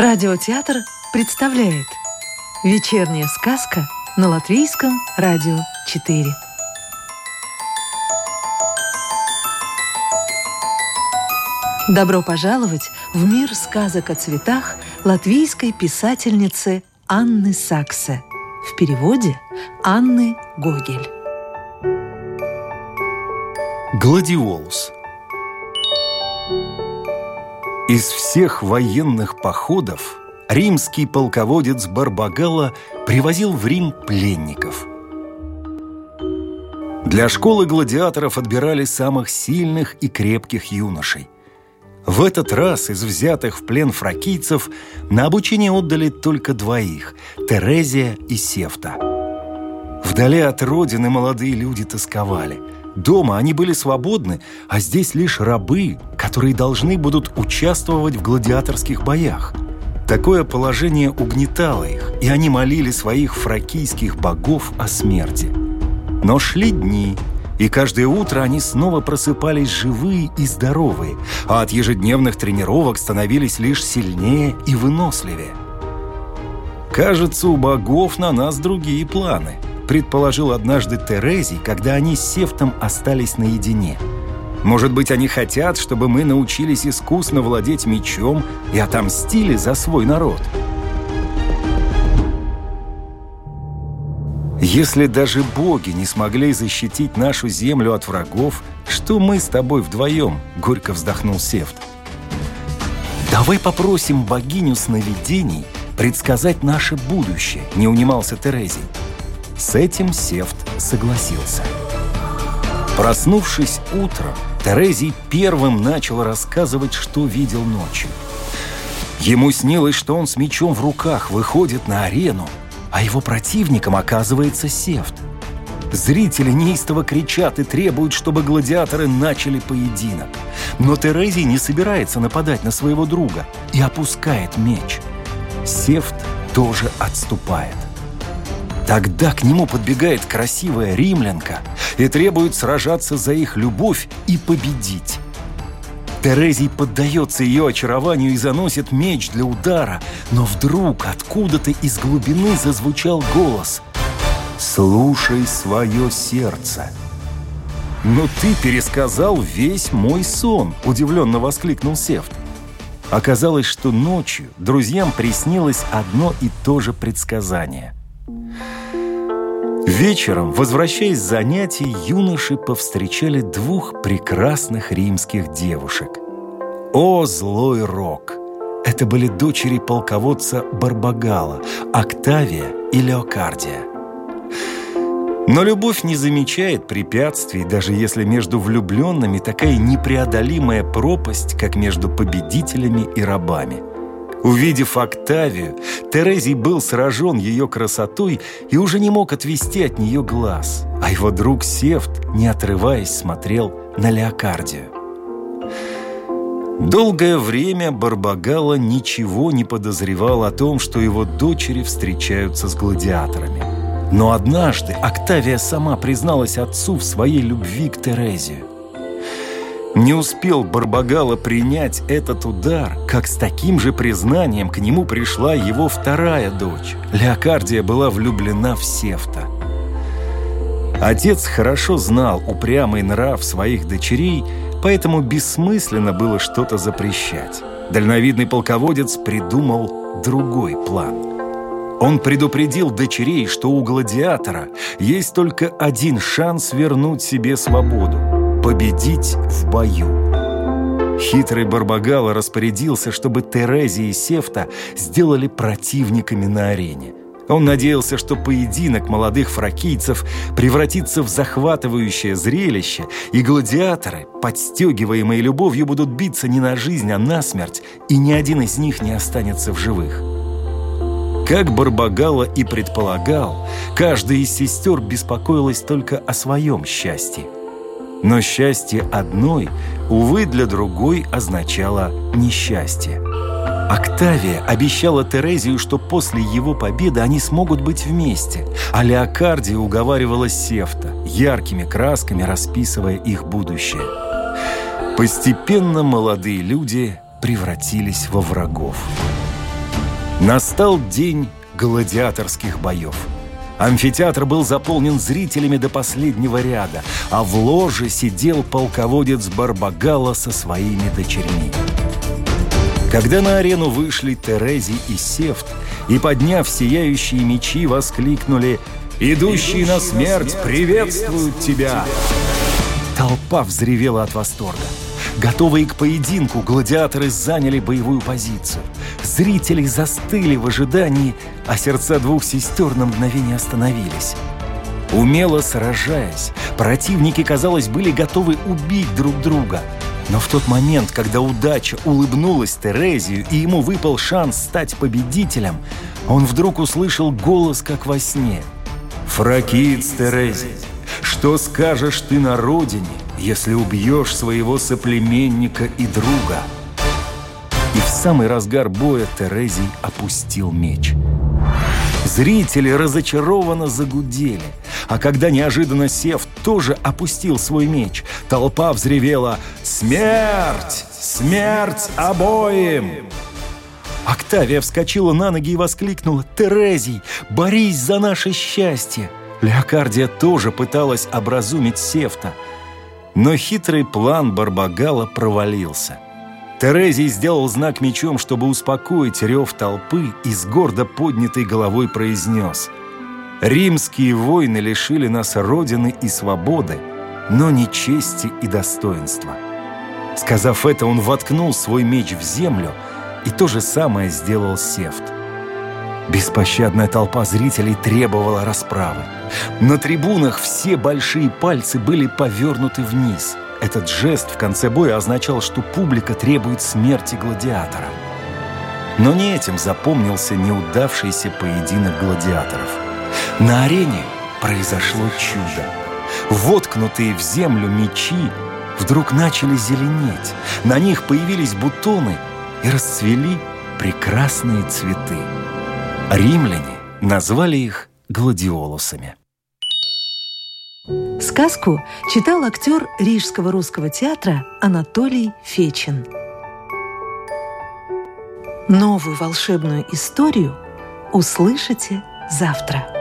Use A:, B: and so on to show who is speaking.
A: Радиотеатр представляет Вечерняя сказка на Латвийском радио 4 Добро пожаловать в мир сказок о цветах латвийской писательницы Анны Саксе. В переводе Анны Гогель.
B: Гладиолус Из всех военных походов римский полководец Барбагала привозил в Рим пленников. Для школы гладиаторов отбирали самых сильных и крепких юношей. В этот раз из взятых в плен фракийцев на обучение отдали только двоих – Терезия и Сефта. Вдали от родины молодые люди тосковали – Дома они были свободны, а здесь лишь рабы, которые должны будут участвовать в гладиаторских боях. Такое положение угнетало их, и они молили своих фракийских богов о смерти. Но шли дни, и каждое утро они снова просыпались живые и здоровые, а от ежедневных тренировок становились лишь сильнее и выносливее. Кажется, у богов на нас другие планы – предположил однажды Терезий, когда они с Сефтом остались наедине. Может быть, они хотят, чтобы мы научились искусно владеть мечом и отомстили за свой народ. Если даже боги не смогли защитить нашу землю от врагов, что мы с тобой вдвоем?» — горько вздохнул Сефт. «Давай попросим богиню сновидений предсказать наше будущее», — не унимался Терезий. С этим Сефт согласился. Проснувшись утром, Терезий первым начал рассказывать, что видел ночью. Ему снилось, что он с мечом в руках выходит на арену, а его противником оказывается Сефт. Зрители неистово кричат и требуют, чтобы гладиаторы начали поединок. Но Терезий не собирается нападать на своего друга и опускает меч. Сефт тоже отступает. Тогда к нему подбегает красивая римлянка и требует сражаться за их любовь и победить. Терезий поддается ее очарованию и заносит меч для удара, но вдруг откуда-то из глубины зазвучал голос «Слушай свое сердце». «Но ты пересказал весь мой сон», — удивленно воскликнул Сефт. Оказалось, что ночью друзьям приснилось одно и то же предсказание — Вечером, возвращаясь с занятий, юноши повстречали двух прекрасных римских девушек. О, злой рок! Это были дочери полководца Барбагала, Октавия и Леокардия. Но любовь не замечает препятствий, даже если между влюбленными такая непреодолимая пропасть, как между победителями и рабами – Увидев Октавию, Терезий был сражен ее красотой и уже не мог отвести от нее глаз, а его друг Сефт, не отрываясь, смотрел на Леокардию. Долгое время Барбагала ничего не подозревал о том, что его дочери встречаются с гладиаторами. Но однажды Октавия сама призналась отцу в своей любви к Терезию. Не успел Барбагала принять этот удар, как с таким же признанием к нему пришла его вторая дочь. Леокардия была влюблена в Сефта. Отец хорошо знал упрямый нрав своих дочерей, поэтому бессмысленно было что-то запрещать. Дальновидный полководец придумал другой план. Он предупредил дочерей, что у гладиатора есть только один шанс вернуть себе свободу победить в бою. Хитрый Барбагала распорядился, чтобы Терези и Сефта сделали противниками на арене. Он надеялся, что поединок молодых фракийцев превратится в захватывающее зрелище, и гладиаторы, подстегиваемые любовью, будут биться не на жизнь, а на смерть, и ни один из них не останется в живых. Как Барбагала и предполагал, каждая из сестер беспокоилась только о своем счастье. Но счастье одной, увы, для другой означало несчастье. Октавия обещала Терезию, что после его победы они смогут быть вместе, а Леокардия уговаривала Сефта, яркими красками расписывая их будущее. Постепенно молодые люди превратились во врагов. Настал день гладиаторских боев. Амфитеатр был заполнен зрителями до последнего ряда, а в ложе сидел полководец Барбагала со своими дочерьми. Когда на арену вышли Терези и Сефт, и, подняв сияющие мечи, воскликнули «Идущие на смерть приветствуют тебя!» Толпа взревела от восторга. Готовые к поединку, гладиаторы заняли боевую позицию. Зрители застыли в ожидании, а сердца двух сестер на мгновение остановились. Умело сражаясь, противники, казалось, были готовы убить друг друга – но в тот момент, когда удача улыбнулась Терезию и ему выпал шанс стать победителем, он вдруг услышал голос, как во сне. «Фракиц, Терезий, что скажешь ты на родине, если убьешь своего соплеменника и друга?» И в самый разгар боя Терезий опустил меч. Зрители разочарованно загудели. А когда неожиданно Сев тоже опустил свой меч, толпа взревела «Смерть! Смерть обоим!» Октавия вскочила на ноги и воскликнула «Терезий, борись за наше счастье!» Леокардия тоже пыталась образумить Сефта, но хитрый план Барбагала провалился – Терезий сделал знак мечом, чтобы успокоить рев толпы и с гордо поднятой головой произнес «Римские войны лишили нас родины и свободы, но не чести и достоинства». Сказав это, он воткнул свой меч в землю, и то же самое сделал Сефт. Беспощадная толпа зрителей требовала расправы. На трибунах все большие пальцы были повернуты вниз – этот жест в конце боя означал, что публика требует смерти гладиатора. Но не этим запомнился неудавшийся поединок гладиаторов. На арене произошло чудо. Воткнутые в землю мечи вдруг начали зеленеть. На них появились бутоны и расцвели прекрасные цветы. Римляне назвали их гладиолусами.
A: Сказку читал актер Рижского русского театра Анатолий Фечин. Новую волшебную историю услышите завтра.